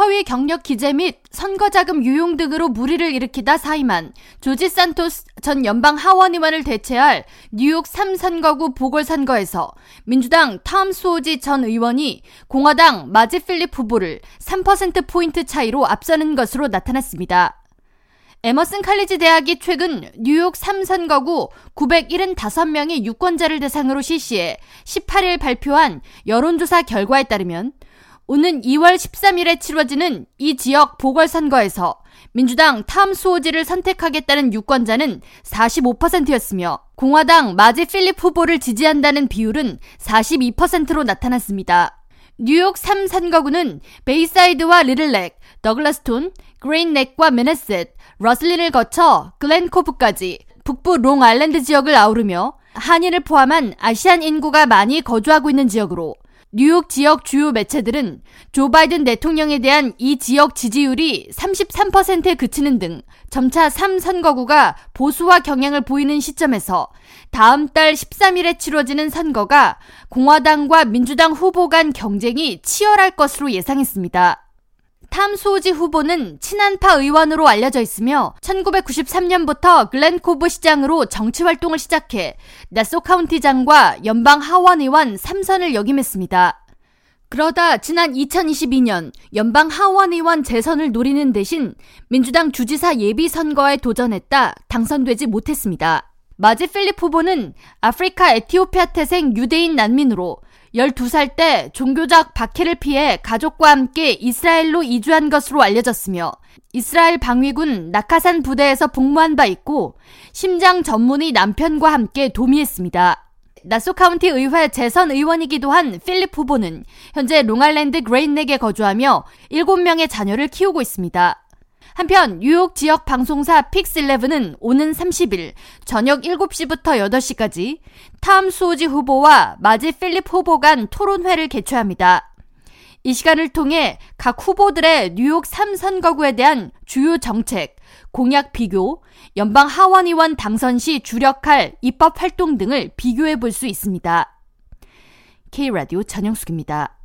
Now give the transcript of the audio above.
허위 경력 기재 및 선거자금 유용 등으로 무리를 일으키다 사임한 조지 산토스 전 연방 하원 의원을 대체할 뉴욕 3선거구 보궐선거에서 민주당 탐 수오지 전 의원이 공화당 마지 필립 후보를 3%포인트 차이로 앞서는 것으로 나타났습니다. 에머슨 칼리지 대학이 최근 뉴욕 3선거구 975명의 유권자를 대상으로 실시해 18일 발표한 여론조사 결과에 따르면 오는 2월 13일에 치러지는 이 지역 보궐선거에서 민주당 탐 수오지를 선택하겠다는 유권자는 45%였으며 공화당 마지 필립 후보를 지지한다는 비율은 42%로 나타났습니다. 뉴욕 3선거구는 베이사이드와 리틀넥, 더글라스톤, 그레잇넥과 맨해셋, 로슬린을 거쳐 글렌코브까지 북부 롱아일랜드 지역을 아우르며 한인을 포함한 아시안 인구가 많이 거주하고 있는 지역으로 뉴욕 지역 주요 매체들은 조 바이든 대통령에 대한 이 지역 지지율이 33%에 그치는 등 점차 3선거구가 보수화 경향을 보이는 시점에서 다음 달 13일에 치러지는 선거가 공화당과 민주당 후보 간 경쟁이 치열할 것으로 예상했습니다. 탐소지 후보는 친한파 의원으로 알려져 있으며 1993년부터 글렌코브 시장으로 정치 활동을 시작해 나소 카운티장과 연방 하원 의원 3선을 역임했습니다. 그러다 지난 2022년 연방 하원 의원 재선을 노리는 대신 민주당 주지사 예비 선거에 도전했다 당선되지 못했습니다. 마지 필립 후보는 아프리카 에티오피아 태생 유대인 난민으로 12살 때 종교적 박해를 피해 가족과 함께 이스라엘로 이주한 것으로 알려졌으며 이스라엘 방위군 낙하산 부대에서 복무한 바 있고 심장 전문의 남편과 함께 도미했습니다. 나소 카운티 의회 재선 의원이기도 한 필립 후보는 현재 롱아일랜드 그레잇넥에 거주하며 7명의 자녀를 키우고 있습니다. 한편 뉴욕 지역 방송사 PIX11은 오는 30일 저녁 7시부터 8시까지 탐 수오지 후보와 마지 필립 후보 간 토론회를 개최합니다. 이 시간을 통해 각 후보들의 뉴욕 3선거구에 대한 주요 정책, 공약 비교, 연방 하원의원 당선 시 주력할 입법 활동 등을 비교해 볼 수 있습니다. K라디오 전영숙입니다.